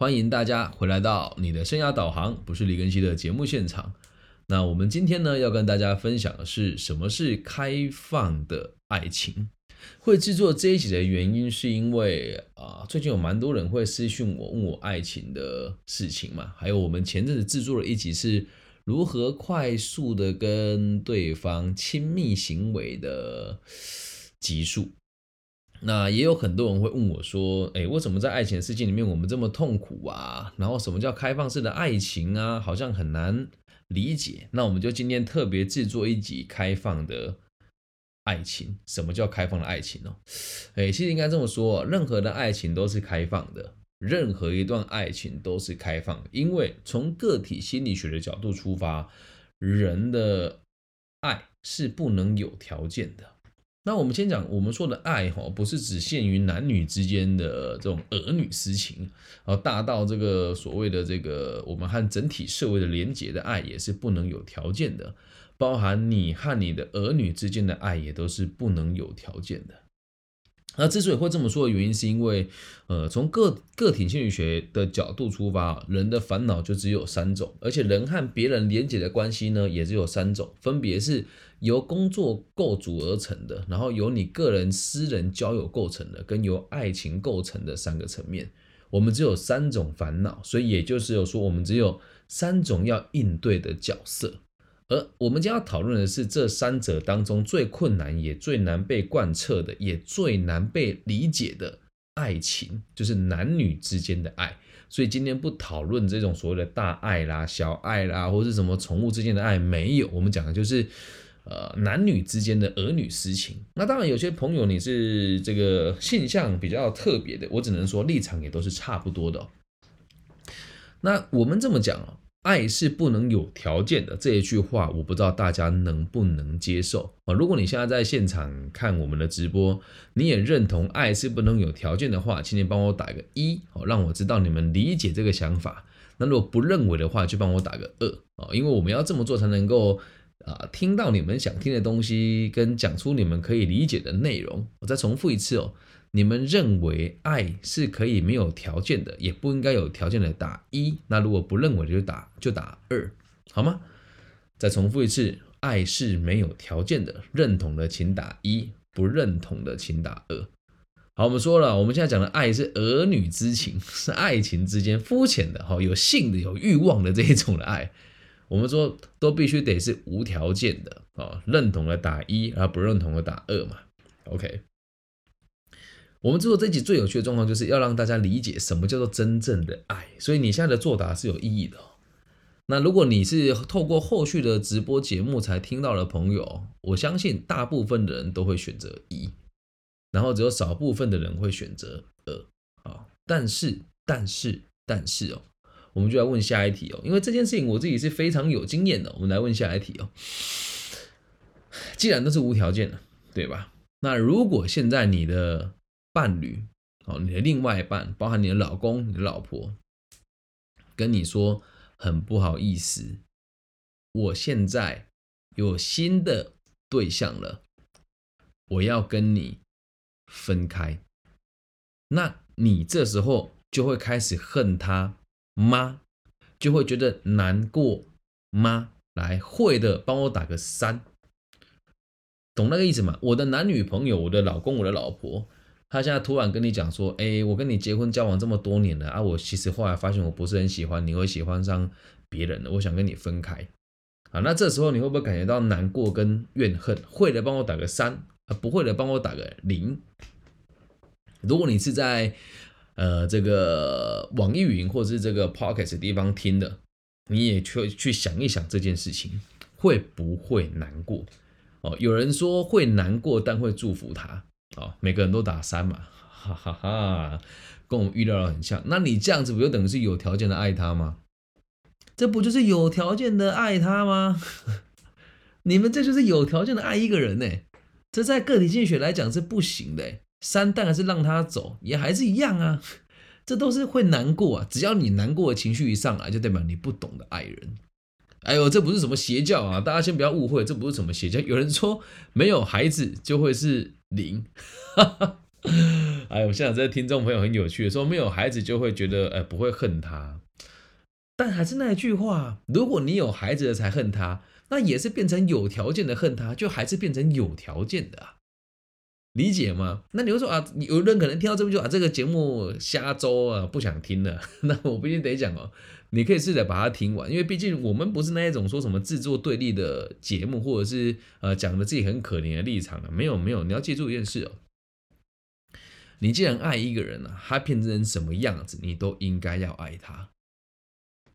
欢迎大家回来到你的生涯导航，不是李根熙的节目现场。那我们今天呢，要跟大家分享的是什么是开放的爱情。会制作这一集的原因，是因为啊，最近有蛮多人会私讯我，问我爱情的事情嘛。还有我们前阵子制作了一集，是如何快速的跟对方亲密行为的集数。那也有很多人会问我说：“哎，为什么在爱情的世界里面我们这么痛苦啊？然后什么叫开放式的爱情啊？好像很难理解。”那我们就今天特别制作一集开放的爱情。什么叫开放的爱情呢？哎，其实应该这么说，任何的爱情都是开放的，任何一段爱情都是开放，因为从个体心理学的角度出发，人的爱是不能有条件的。那我们先讲，我们说的爱哈，不是只限于男女之间的这种儿女私情，而大到这个所谓的这个我们和整体社会的连结的爱，也是不能有条件的，包含你和你的儿女之间的爱，也都是不能有条件的。那之所以会这么说的原因，是因为，呃，从个个体心理学的角度出发，人的烦恼就只有三种，而且人和别人连结的关系呢，也只有三种，分别是由工作构筑而成的，然后由你个人私人交友构成的，跟由爱情构成的三个层面。我们只有三种烦恼，所以也就是有说，我们只有三种要应对的角色。而我们将要讨论的是这三者当中最困难、也最难被贯彻的，也最难被理解的爱情，就是男女之间的爱。所以今天不讨论这种所谓的大爱啦、小爱啦，或是什么宠物之间的爱，没有。我们讲的就是，呃，男女之间的儿女私情。那当然，有些朋友你是这个现象比较特别的，我只能说立场也都是差不多的。那我们这么讲哦。爱是不能有条件的这一句话，我不知道大家能不能接受啊？如果你现在在现场看我们的直播，你也认同爱是不能有条件的话，请你帮我打个一，好，让我知道你们理解这个想法。那如果不认为的话，就帮我打个二啊，因为我们要这么做才能够啊听到你们想听的东西，跟讲出你们可以理解的内容。我再重复一次哦。你们认为爱是可以没有条件的，也不应该有条件的打一。那如果不认为就打就打二，好吗？再重复一次，爱是没有条件的，认同的请打一，不认同的请打二。好，我们说了，我们现在讲的爱是儿女之情，是爱情之间肤浅的哈，有性的、有欲望的这一种的爱。我们说都必须得是无条件的啊，认同的打一，而不认同的打二嘛。OK。我们制作这集最有趣的状况，就是要让大家理解什么叫做真正的爱。所以你现在的作答是有意义的。那如果你是透过后续的直播节目才听到的朋友，我相信大部分的人都会选择一，然后只有少部分的人会选择二。啊，但是，但是，但是哦，我们就来问下一题哦，因为这件事情我自己是非常有经验的。我们来问下一题哦。既然都是无条件的，对吧？那如果现在你的伴侣，哦，你的另外一半，包含你的老公、你的老婆，跟你说很不好意思，我现在有新的对象了，我要跟你分开，那你这时候就会开始恨他吗？就会觉得难过吗？来，会的，帮我打个三，懂那个意思吗？我的男女朋友，我的老公，我的老婆。他现在突然跟你讲说，哎，我跟你结婚交往这么多年了啊，我其实后来发现我不是很喜欢你，会喜欢上别人了，我想跟你分开啊。那这时候你会不会感觉到难过跟怨恨？会的，帮我打个三啊；不会的，帮我打个零。如果你是在呃这个网易云或者是这个 Pocket 地方听的，你也去去想一想这件事情会不会难过哦？有人说会难过，但会祝福他。哦，每个人都打三嘛，哈哈哈，跟我们预料的很像。那你这样子不就等于是有条件的爱他吗？这不就是有条件的爱他吗？你们这就是有条件的爱一个人呢？这在个体心理学来讲是不行的。三但还是让他走，也还是一样啊。这都是会难过啊。只要你难过的情绪一上来，就代表你不懂得爱人。哎呦，这不是什么邪教啊！大家先不要误会，这不是什么邪教。有人说没有孩子就会是零，哎，我现在这听众朋友很有趣，说没有孩子就会觉得，呃，不会恨他。但还是那句话，如果你有孩子了才恨他，那也是变成有条件的恨他，就还是变成有条件的啊。理解吗？那你会说啊，有人可能听到这边就啊，这个节目瞎诌啊，不想听了。那我不一定得讲哦，你可以试着把它听完，因为毕竟我们不是那一种说什么制作对立的节目，或者是呃讲的自己很可怜的立场的。没有没有，你要记住一件事哦，你既然爱一个人呢，他变成什么样子，你都应该要爱他。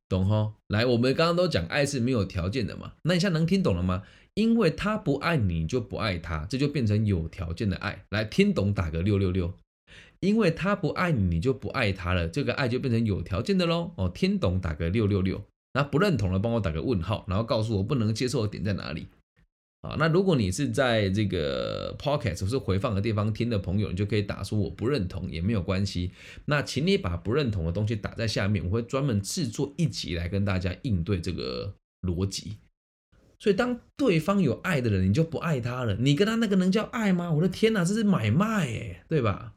懂哈？来，我们刚刚都讲爱是没有条件的嘛，那你现在能听懂了吗？因为他不爱你，就不爱他，这就变成有条件的爱。来，听懂打个六六六。因为他不爱你，你就不爱他了，这个爱就变成有条件的喽。哦，听懂打个六六六。那不认同的，帮我打个问号，然后告诉我不能接受的点在哪里。啊，那如果你是在这个 podcast 或是回放的地方听的朋友，你就可以打出我不认同也没有关系。那请你把不认同的东西打在下面，我会专门制作一集来跟大家应对这个逻辑。所以当对方有爱的人，你就不爱他了。你跟他那个能叫爱吗？我的天哪，这是买卖哎，对吧？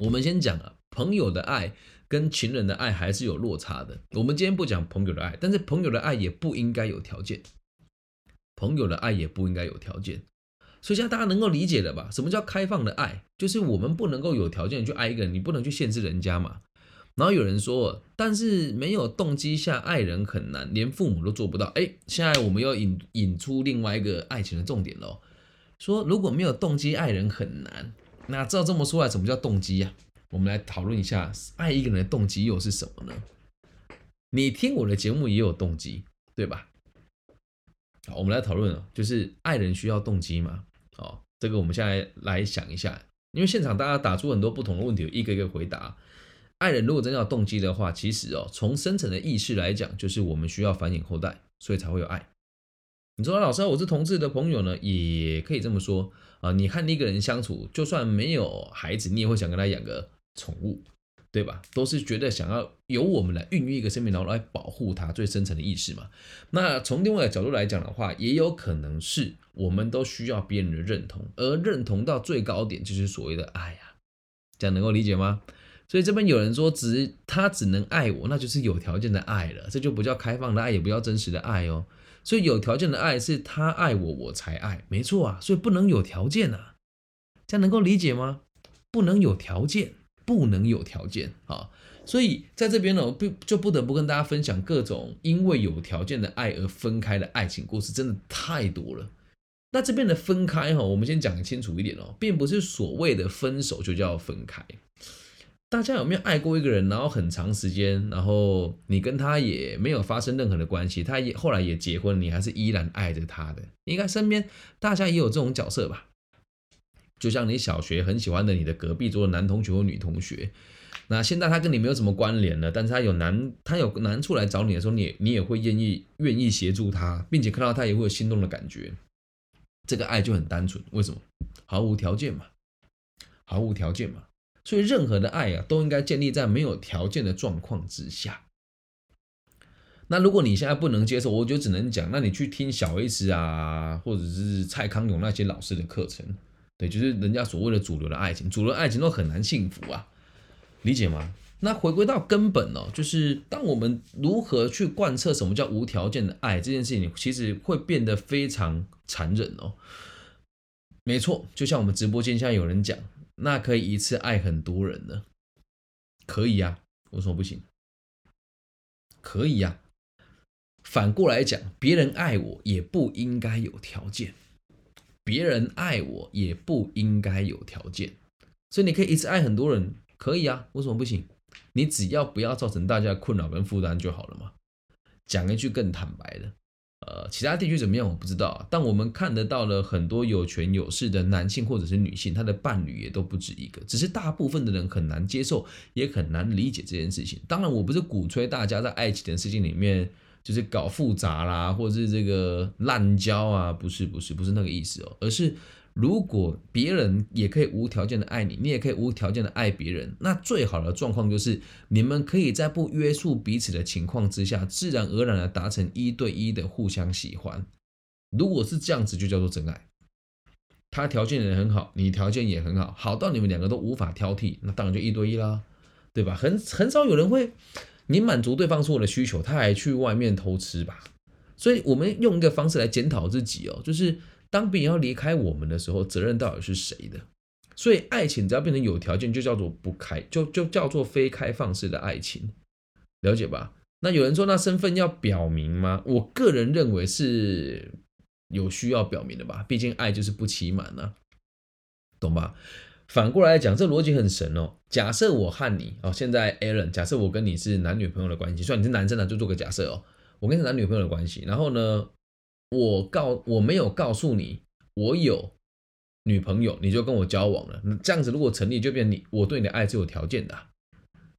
我们先讲啊，朋友的爱跟情人的爱还是有落差的。我们今天不讲朋友的爱，但是朋友的爱也不应该有条件。朋友的爱也不应该有条件，所以现在大家能够理解了吧？什么叫开放的爱？就是我们不能够有条件去爱一个人，你不能去限制人家嘛。然后有人说，但是没有动机下爱人很难，连父母都做不到。哎，现在我们要引引出另外一个爱情的重点喽，说如果没有动机爱人很难，那照这么说来，什么叫动机呀？我们来讨论一下，爱一个人的动机又是什么呢？你听我的节目也有动机，对吧？好，我们来讨论哦，就是爱人需要动机吗？好，这个我们现在来想一下，因为现场大家打出很多不同的问题，一个一个回答。爱人如果真要动机的话，其实哦，从深层的意识来讲，就是我们需要繁衍后代，所以才会有爱。你说老师，我是同志的朋友呢，也可以这么说啊。你和一个人相处，就算没有孩子，你也会想跟他养个宠物。对吧？都是觉得想要由我们来孕育一个生命，然后来保护它最深层的意识嘛。那从另外的角度来讲的话，也有可能是我们都需要别人的认同，而认同到最高点就是所谓的爱啊。这样能够理解吗？所以这边有人说，只他只能爱我，那就是有条件的爱了，这就不叫开放的爱，也不叫真实的爱哦。所以有条件的爱是他爱我，我才爱，没错啊。所以不能有条件啊，这样能够理解吗？不能有条件。不能有条件啊，所以在这边呢，我不就不得不跟大家分享各种因为有条件的爱而分开的爱情故事，真的太多了。那这边的分开哈，我们先讲清楚一点哦，并不是所谓的分手就叫分开。大家有没有爱过一个人，然后很长时间，然后你跟他也没有发生任何的关系，他也后来也结婚，你还是依然爱着他的？应该身边大家也有这种角色吧？就像你小学很喜欢的你的隔壁桌的男同学或女同学，那现在他跟你没有什么关联了，但是他有难他有难处来找你的时候，你你也会愿意愿意协助他，并且看到他也会有心动的感觉，这个爱就很单纯。为什么？毫无条件嘛，毫无条件嘛。所以任何的爱啊，都应该建立在没有条件的状况之下。那如果你现在不能接受，我就只能讲，那你去听小 S 啊，或者是蔡康永那些老师的课程。对，就是人家所谓的主流的爱情，主流爱情都很难幸福啊，理解吗？那回归到根本哦，就是当我们如何去贯彻什么叫无条件的爱这件事情，其实会变得非常残忍哦。没错，就像我们直播间现在有人讲，那可以一次爱很多人呢？可以呀，为什么不行？可以呀。反过来讲，别人爱我也不应该有条件。别人爱我也不应该有条件，所以你可以一次爱很多人，可以啊，为什么不行？你只要不要造成大家困扰跟负担就好了嘛。讲一句更坦白的，呃，其他地区怎么样我不知道，但我们看得到了很多有权有势的男性或者是女性，他的伴侣也都不止一个，只是大部分的人很难接受，也很难理解这件事情。当然，我不是鼓吹大家在爱情的事情里面。就是搞复杂啦，或者是这个滥交啊，不是不是不是那个意思哦，而是如果别人也可以无条件的爱你，你也可以无条件的爱别人，那最好的状况就是你们可以在不约束彼此的情况之下，自然而然的达成一对一的互相喜欢。如果是这样子，就叫做真爱。他条件也很好，你条件也很好，好到你们两个都无法挑剔，那当然就一对一啦，对吧？很很少有人会，你满足对方所有的需求，他还去外面偷吃吧？所以我们用一个方式来检讨自己哦，就是当别人要离开我们的时候，责任到底是谁的？所以爱情只要变成有条件，就叫做不开，就就叫做非开放式的爱情，了解吧？那有人说，那身份要表明吗？我个人认为是有需要表明的吧，毕竟爱就是不期满呐，懂吧？反过来讲，这逻辑很神哦。假设我和你哦，现在 Aaron，假设我跟你是男女朋友的关系，算你是男生呢，就做个假设哦。我跟你是男女朋友的关系，然后呢，我告我没有告诉你我有女朋友，你就跟我交往了，这样子如果成立，就变你我对你的爱是有条件的，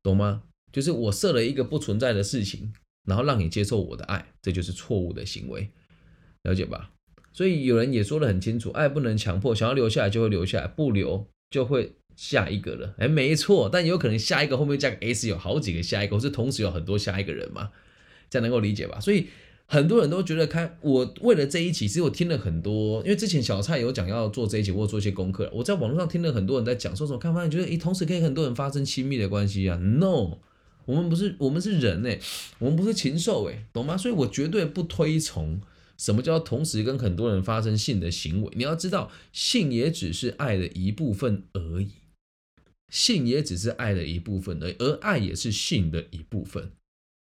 懂吗？就是我设了一个不存在的事情，然后让你接受我的爱，这就是错误的行为，了解吧？所以有人也说得很清楚，爱不能强迫，想要留下来就会留下来，不留就会下一个了。哎，没错，但有可能下一个后面加个 s，有好几个下一个，或是同时有很多下一个人嘛？这样能够理解吧？所以很多人都觉得，开我为了这一期，其实我听了很多，因为之前小蔡有讲要做这一期，或做一些功课，我在网络上听了很多人在讲，说什么看发现，觉得，诶，同时可以很多人发生亲密的关系啊？No。我们不是我们是人哎，我们不是禽兽哎，懂吗？所以我绝对不推崇什么叫同时跟很多人发生性的行为。你要知道，性也只是爱的一部分而已，性也只是爱的一部分而已，而爱也是性的一部分。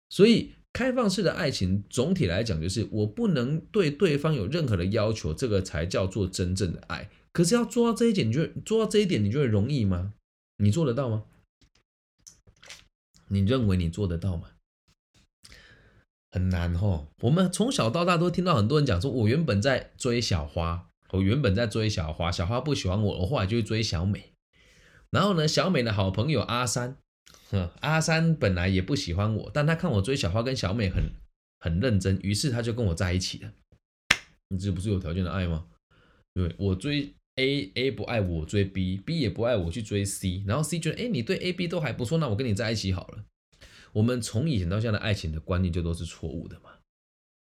所以，开放式的爱情总体来讲，就是我不能对对方有任何的要求，这个才叫做真正的爱。可是要做到这一点，你觉得做到这一点，你觉得容易吗？你做得到吗？你认为你做得到吗？很难哦。我们从小到大都听到很多人讲说，我原本在追小花，我原本在追小花，小花不喜欢我，我后来就去追小美。然后呢，小美的好朋友阿三，阿三本来也不喜欢我，但他看我追小花跟小美很很认真，于是他就跟我在一起了。你这不是有条件的爱吗？对我追。A A 不爱我追 B，B 也不爱我去追 C，然后 C 觉得哎你对 A B 都还不错，那我跟你在一起好了。我们从以前到现在的爱情的观念就都是错误的嘛，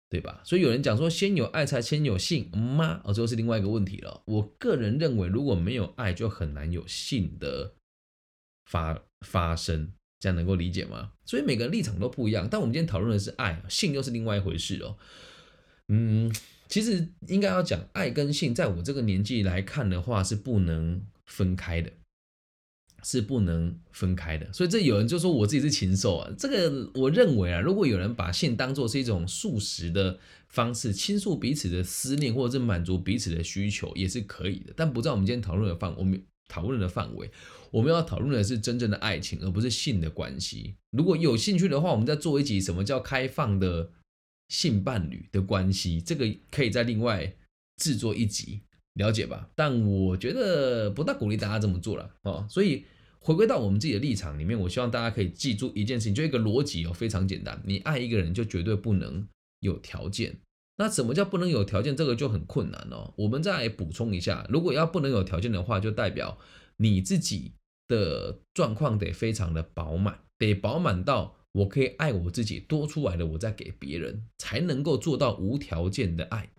对吧？所以有人讲说先有爱才先有性吗？哦，这又是另外一个问题了。我个人认为如果没有爱，就很难有性的发发生，这样能够理解吗？所以每个人立场都不一样，但我们今天讨论的是爱，性又是另外一回事哦。嗯。其实应该要讲爱跟性，在我这个年纪来看的话，是不能分开的，是不能分开的。所以这有人就说我自己是禽兽啊，这个我认为啊，如果有人把性当做是一种素食的方式，倾诉彼此的思念，或者是满足彼此的需求，也是可以的。但不在我们今天讨论的范，我们讨论的范围，我们要讨论的是真正的爱情，而不是性的关系。如果有兴趣的话，我们再做一集什么叫开放的。性伴侣的关系，这个可以再另外制作一集了解吧？但我觉得不大鼓励大家这么做了哦。所以回归到我们自己的立场里面，我希望大家可以记住一件事情，就一个逻辑哦，非常简单。你爱一个人，就绝对不能有条件。那什么叫不能有条件？这个就很困难哦。我们再来补充一下，如果要不能有条件的话，就代表你自己的状况得非常的饱满，得饱满到。我可以爱我自己，多出来的我再给别人，才能够做到无条件的爱。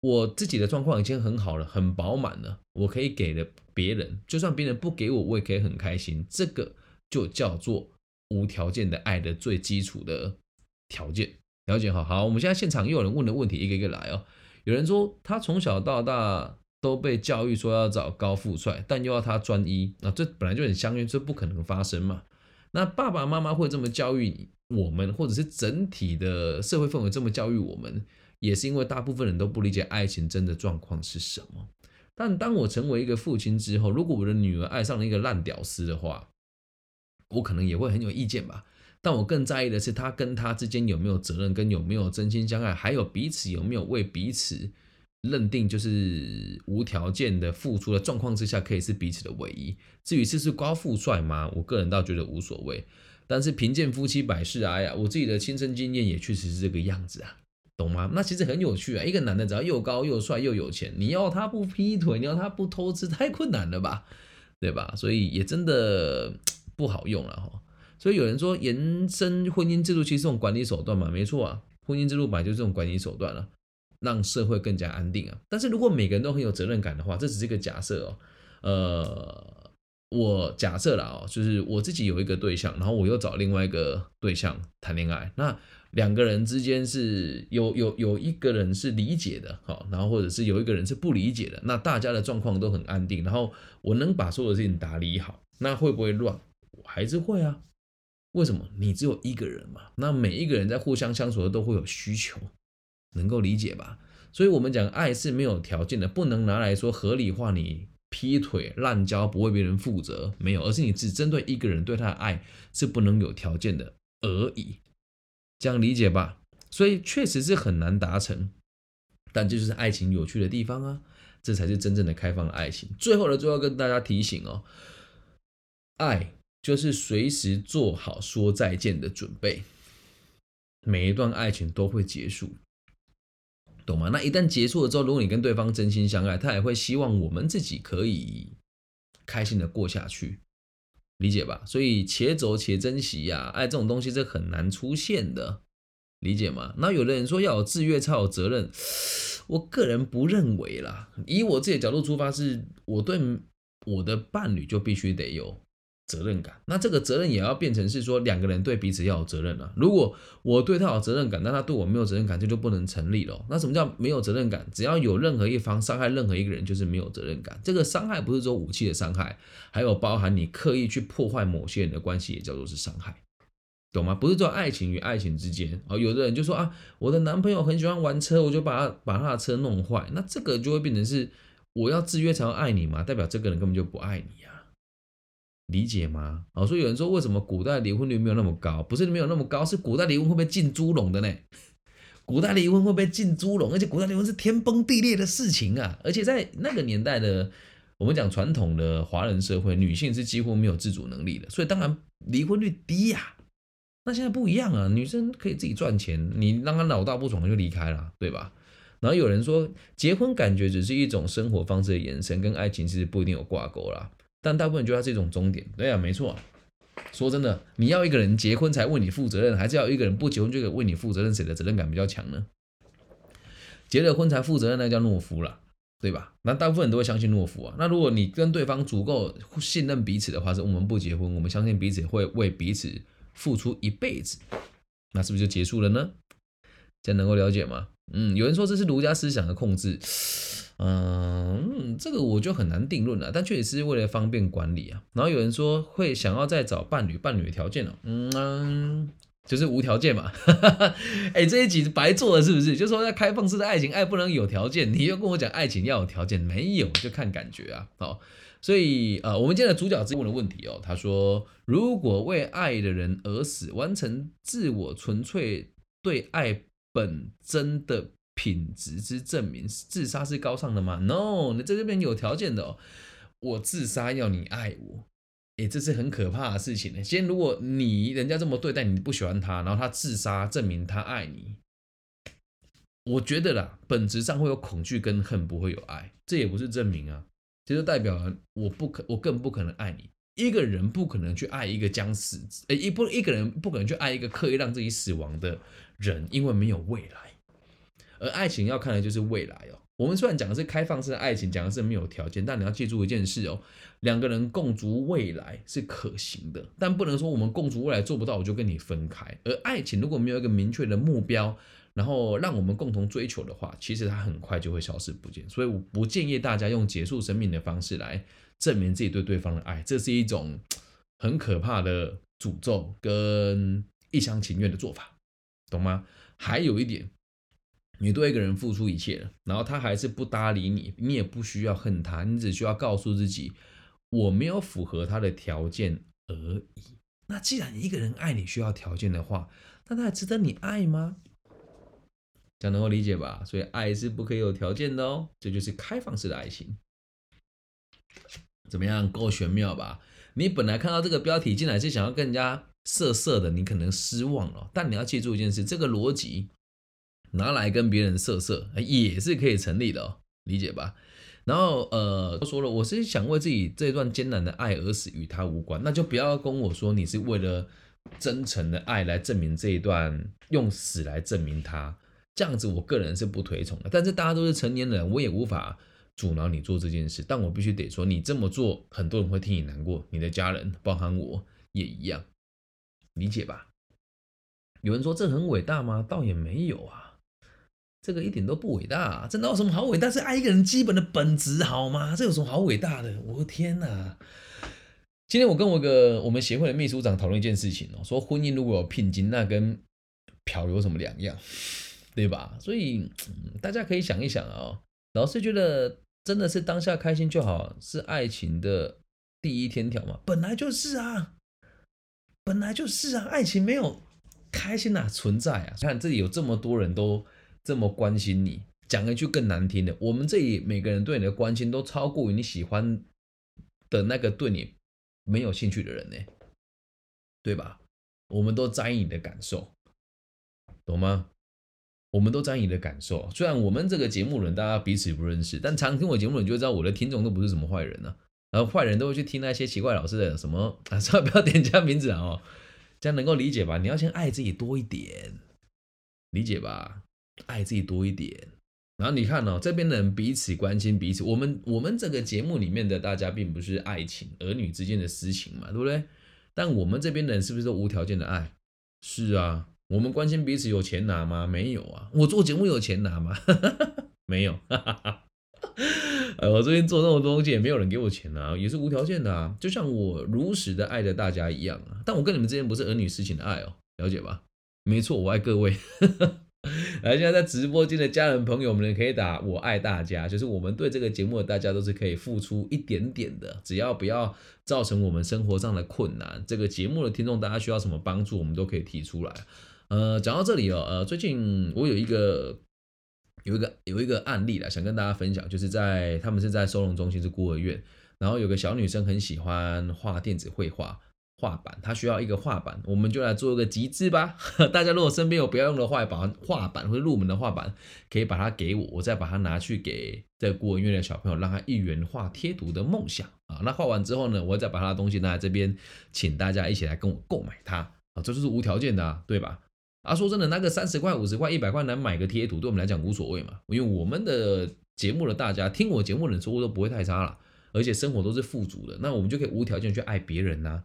我自己的状况已经很好了，很饱满了，我可以给了别人，就算别人不给我，我也可以很开心。这个就叫做无条件的爱的最基础的条件。了解好，好，我们现在现场又有人问的问题，一个一个来哦。有人说他从小到大都被教育说要找高富帅，但又要他专一，那这本来就很相约，这不可能发生嘛。那爸爸妈妈会这么教育我们，或者是整体的社会氛围这么教育我们，也是因为大部分人都不理解爱情真的状况是什么。但当我成为一个父亲之后，如果我的女儿爱上了一个烂屌丝的话，我可能也会很有意见吧。但我更在意的是，他跟他之间有没有责任，跟有没有真心相爱，还有彼此有没有为彼此。认定就是无条件的付出的状况之下，可以是彼此的唯一。至于是是高富帅吗？我个人倒觉得无所谓。但是贫贱夫妻百事哀呀，我自己的亲身经验也确实是这个样子啊，懂吗？那其实很有趣啊。一个男的只要又高又帅又有钱，你要他不劈腿，你要他不偷吃，太困难了吧？对吧？所以也真的 不好用了哈。所以有人说延伸婚姻制度其实是种管理手段嘛，没错啊，婚姻制度本来就是这种管理手段了。让社会更加安定啊。但是如果每个人都很有责任感的话，这只是一个假设哦。呃，我假设了哦，就是我自己有一个对象，然后我又找另外一个对象谈恋爱，那两个人之间是有有有一个人是理解的，好，然后或者是有一个人是不理解的，那大家的状况都很安定，然后我能把所有的事情打理好，那会不会乱？还是会啊。为什么？你只有一个人嘛？那每一个人在互相相处的都会有需求，能够理解吧？所以，我们讲爱是没有条件的，不能拿来说合理化你劈腿、滥交、不为别人负责，没有，而是你只针对一个人对他的爱是不能有条件的而已，这样理解吧？所以，确实是很难达成，但这就是爱情有趣的地方啊！这才是真正的开放的爱情。最后的最后，跟大家提醒哦，爱。就是随时做好说再见的准备，每一段爱情都会结束，懂吗？那一旦结束了之后，如果你跟对方真心相爱，他也会希望我们自己可以开心的过下去，理解吧？所以且走且珍惜呀，爱这种东西是很难出现的，理解吗？那有的人说要有制约才有责任，我个人不认为啦。以我自己的角度出发，是我对我的伴侣就必须得有。责任感，那这个责任也要变成是说两个人对彼此要有责任了。如果我对他有责任感，那他对我没有责任感，这就不能成立了。那什么叫没有责任感？只要有任何一方伤害任何一个人，就是没有责任感。这个伤害不是说武器的伤害，还有包含你刻意去破坏某些人的关系，也叫做是伤害，懂吗？不是说爱情与爱情之间啊，有的人就说啊，我的男朋友很喜欢玩车，我就把他把他的车弄坏，那这个就会变成是我要制约才会爱你嘛？代表这个人根本就不爱你呀。理解吗？哦，所以有人说，为什么古代离婚率没有那么高？不是没有那么高，是古代离婚会被进猪笼的呢？古代离婚会被进猪笼，而且古代离婚是天崩地裂的事情啊！而且在那个年代的，我们讲传统的华人社会，女性是几乎没有自主能力的，所以当然离婚率低呀。那现在不一样啊，女生可以自己赚钱，你让她老大不爽就离开了，对吧？然后有人说，结婚感觉只是一种生活方式的延伸，跟爱情其实不一定有挂钩啦。但大部分人觉得它是一种终点，对啊，没错。说真的，你要一个人结婚才为你负责任，还是要一个人不结婚就为你负责任？谁的责任感比较强呢？结了婚才负责任，那叫懦夫了，对吧？那大部分人都会相信懦夫啊。那如果你跟对方足够信任彼此的话，是我们不结婚，我们相信彼此会为彼此付出一辈子，那是不是就结束了呢？这样能够了解吗？嗯，有人说这是儒家思想的控制。嗯，这个我就很难定论了，但确实是为了方便管理啊。然后有人说会想要再找伴侣，伴侣的条件哦，嗯，就是无条件嘛。哎，这一集白做了是不是？就说在开放式的爱情，爱不能有条件，你又跟我讲爱情要有条件，没有就看感觉啊。好，所以呃，我们今天的主角之问的问题哦，他说如果为爱的人而死，完成自我纯粹对爱本真的。品质之证明，自杀是高尚的吗？No，你在这边有条件的哦。我自杀要你爱我，诶，这是很可怕的事情呢。先，如果你人家这么对待你，不喜欢他，然后他自杀，证明他爱你，我觉得啦，本质上会有恐惧跟恨，不会有爱。这也不是证明啊，这就代表我不可，我更不可能爱你。一个人不可能去爱一个将死，诶，一不一个人不可能去爱一个刻意让自己死亡的人，因为没有未来。而爱情要看的就是未来哦。我们虽然讲的是开放式的爱情，讲的是没有条件，但你要记住一件事哦：两个人共筑未来是可行的，但不能说我们共筑未来做不到，我就跟你分开。而爱情如果没有一个明确的目标，然后让我们共同追求的话，其实它很快就会消失不见。所以我不建议大家用结束生命的方式来证明自己对对方的爱，这是一种很可怕的诅咒跟一厢情愿的做法，懂吗？还有一点。你对一个人付出一切了，然后他还是不搭理你，你也不需要恨他，你只需要告诉自己，我没有符合他的条件而已。那既然一个人爱你需要条件的话，那他还值得你爱吗？这样能够理解吧？所以爱是不可以有条件的哦，这就是开放式的爱情。怎么样，够玄妙吧？你本来看到这个标题进来是想要跟人家色色的，你可能失望了。但你要记住一件事，这个逻辑。拿来跟别人色色，也是可以成立的哦，理解吧？然后呃，都说了，我是想为自己这段艰难的爱而死，与他无关，那就不要跟我说你是为了真诚的爱来证明这一段，用死来证明他，这样子我个人是不推崇的。但是大家都是成年人，我也无法阻挠你做这件事。但我必须得说，你这么做，很多人会替你难过，你的家人，包含我也一样，理解吧？有人说这很伟大吗？倒也没有啊，这个一点都不伟大。这哪有什么好伟大？是爱一个人基本的本质，好吗？这有什么好伟大的？我的天哪！今天我跟我个我们协会的秘书长讨论一件事情哦，说婚姻如果有聘金，那跟嫖有什么两样，对吧？所以大家可以想一想啊。老师觉得真的是当下开心就好，是爱情的第一天条吗？本来就是啊，本来就是啊，爱情没有开心哪存在啊？看这里有这么多人都这么关心你，讲一句更难听的，我们这里每个人对你的关心都超过于你喜欢的那个对你。没有兴趣的人呢，对吧？我们都在意你的感受，懂吗？我们都在意你的感受。虽然我们这个节目人大家彼此不认识，但常听我节目人就知道我的听众都不是什么坏人呢。然后坏人都会去听那些奇怪老师的什么啊，算了，不要点人家名字啊，哦，这样能够理解吧？你要先爱自己多一点，理解吧？爱自己多一点。然后你看哦，这边的人彼此关心彼此。我们我们这个节目里面的大家并不是爱情儿女之间的私情嘛，对不对？但我们这边的人是不是都无条件的爱？是啊，我们关心彼此有钱拿吗？没有啊。我做节目有钱拿吗？没有。呃，我最近做那么多东西也没有人给我钱啊，也是无条件的啊，就像我如实的爱着大家一样啊。但我跟你们之间不是儿女私情的爱哦，了解吧？没错，我爱各位。来，现在在直播间的家人朋友们呢可以打“我爱大家”，就是我们对这个节目的大家都是可以付出一点点的，只要不要造成我们生活上的困难。这个节目的听众大家需要什么帮助，我们都可以提出来。呃，讲到这里哦，呃，最近我有一个有一个有一个案例了，想跟大家分享，就是在他们是在收容中心是孤儿院，然后有个小女生很喜欢画电子绘画。画板，它需要一个画板，我们就来做一个极致吧。大家如果身边有不要用的画板、画板或者入门的画板，可以把它给我，我再把它拿去给在孤儿院的小朋友，让他一元画贴图的梦想啊。那画完之后呢，我再把他的东西拿来这边，请大家一起来跟我购买它啊，这就是无条件的，对吧？啊，说真的，那个三十块、五十块、一百块能买个贴图，对我们来讲无所谓嘛，因为我们的节目的大家听我节目的人收入都不会太差了，而且生活都是富足的，那我们就可以无条件去爱别人呐。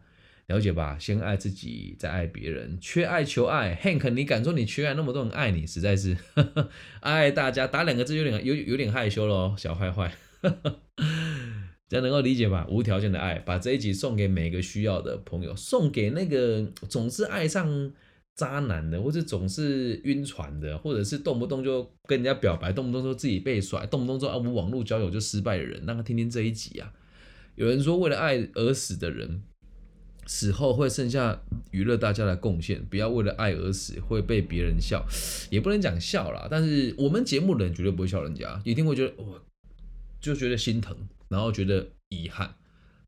了解吧，先爱自己，再爱别人。缺爱求爱，Hank，你敢说你缺爱？那么多人爱你，实在是 爱大家。打两个字有点有有点害羞了，小坏坏。这样能够理解吧？无条件的爱，把这一集送给每个需要的朋友，送给那个总是爱上渣男的，或者总是晕船的，或者是动不动就跟人家表白，动不动说自己被甩，动不动说啊我网络交友就失败的人，让他听听这一集啊。有人说为了爱而死的人。死后会剩下娱乐大家的贡献，不要为了爱而死，会被别人笑，也不能讲笑啦。但是我们节目人绝对不会笑人家，一定会觉得我就觉得心疼，然后觉得遗憾。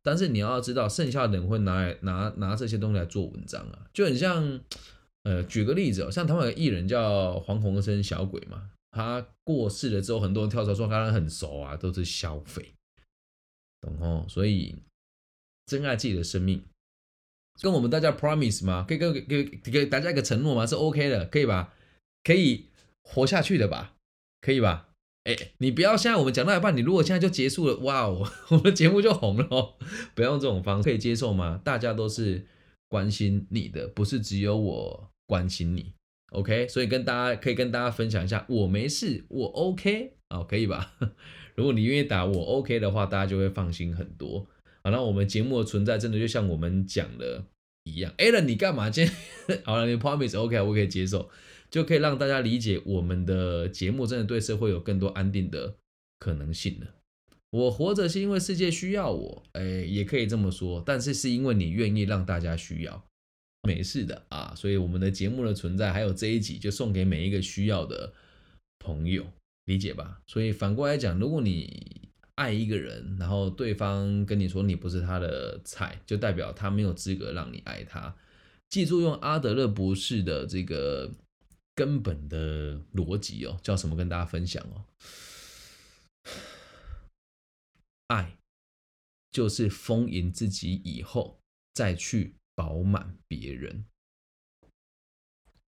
但是你要知道，剩下的人会拿来拿拿这些东西来做文章啊，就很像呃，举个例子哦，像台湾有个艺人叫黄鸿升小鬼嘛，他过世了之后，很多人跳槽说他很熟啊，都是消费，懂哦？所以珍爱自己的生命。跟我们大家 promise 吗？可以给给给大家一个承诺吗？是 OK 的，可以吧？可以活下去的吧？可以吧？哎，你不要现在我们讲到一半，你如果现在就结束了，哇哦，我们节目就红了哦！不要用这种方式，可以接受吗？大家都是关心你的，不是只有我关心你，OK？所以跟大家可以跟大家分享一下，我没事，我 OK 哦，可以吧？如果你愿意打我 OK 的话，大家就会放心很多。好，那我们节目的存在真的就像我们讲的一样。a l a n 你干嘛？今天 好了，你 Promise OK，我可以接受，就可以让大家理解我们的节目真的对社会有更多安定的可能性了。我活着是因为世界需要我，哎，也可以这么说。但是是因为你愿意让大家需要，没事的啊。所以我们的节目的存在，还有这一集，就送给每一个需要的朋友，理解吧？所以反过来讲，如果你爱一个人，然后对方跟你说你不是他的菜，就代表他没有资格让你爱他。记住用阿德勒博士的这个根本的逻辑哦，叫什么？跟大家分享哦。爱就是丰盈自己以后再去饱满别人。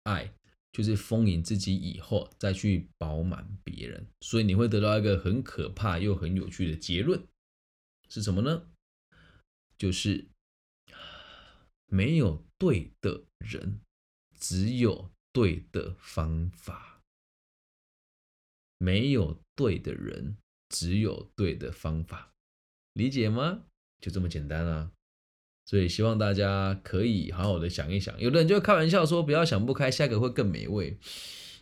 爱就是丰盈自己以后再去饱满别人，所以你会得到一个很可怕又很有趣的结论，是什么呢？就是没有对的人，只有对的方法；没有对的人，只有对的方法。理解吗？就这么简单啊！所以希望大家可以好好的想一想。有的人就开玩笑说，不要想不开，下个会更美味。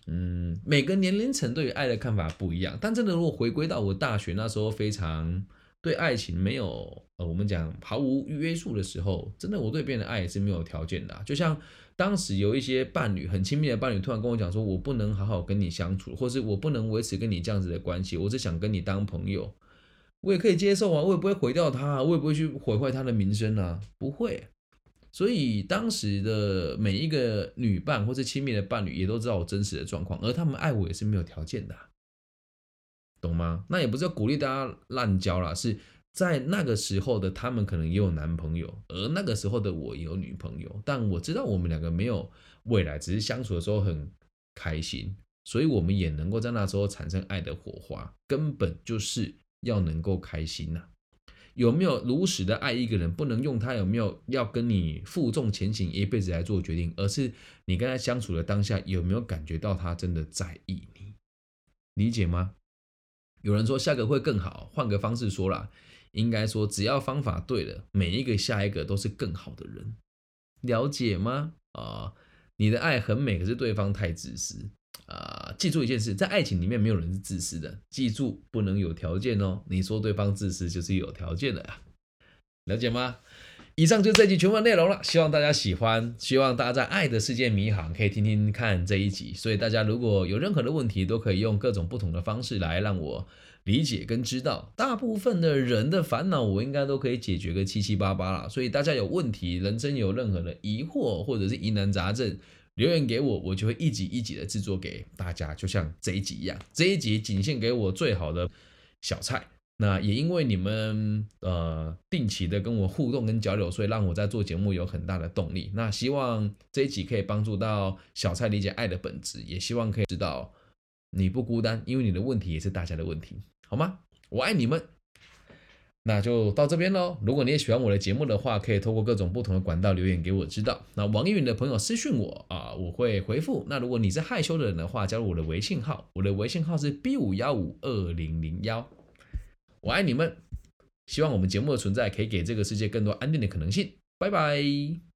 嗯，每个年龄层对于爱的看法不一样，但真的如果回归到我大学那时候，非常对爱情没有呃，我们讲毫无约束的时候，真的我对别人的爱也是没有条件的。就像当时有一些伴侣很亲密的伴侣，突然跟我讲说，我不能好好跟你相处，或是我不能维持跟你这样子的关系，我只想跟你当朋友。我也可以接受啊，我也不会毁掉他，我也不会去毁坏他的名声啊，不会。所以当时的每一个女伴或者亲密的伴侣也都知道我真实的状况，而他们爱我也是没有条件的，懂吗？那也不是要鼓励大家滥交啦，是在那个时候的他们可能也有男朋友，而那个时候的我也有女朋友，但我知道我们两个没有未来，只是相处的时候很开心，所以我们也能够在那时候产生爱的火花，根本就是。要能够开心呐，有没有如实的爱一个人？不能用他有没有要跟你负重前行一辈子来做决定，而是你跟他相处的当下有没有感觉到他真的在意你？理解吗？有人说下个会更好，换个方式说啦，应该说只要方法对了，每一个下一个都是更好的人。了解吗？啊，你的爱很美，可是对方太自私。啊，记住一件事，在爱情里面没有人是自私的，记住不能有条件哦。你说对方自私就是有条件的呀，了解吗？以上就这集全部内容了，希望大家喜欢，希望大家在爱的世界迷航可以听听看这一集。所以大家如果有任何的问题，都可以用各种不同的方式来让我理解跟知道。大部分的人的烦恼，我应该都可以解决个七七八八了。所以大家有问题，人生有任何的疑惑或者是疑难杂症。留言给我，我就会一集一集的制作给大家，就像这一集一样。这一集仅限给我最好的小菜。那也因为你们呃定期的跟我互动跟交流，所以让我在做节目有很大的动力。那希望这一集可以帮助到小菜理解爱的本质，也希望可以知道你不孤单，因为你的问题也是大家的问题，好吗？我爱你们。那就到这边喽。如果你也喜欢我的节目的话，可以透过各种不同的管道留言给我知道。那网易云的朋友私讯我啊，我会回复。那如果你是害羞的人的话，加入我的微信号，我的微信号是 B 五幺五二零零幺。我爱你们，希望我们节目的存在可以给这个世界更多安定的可能性。拜拜。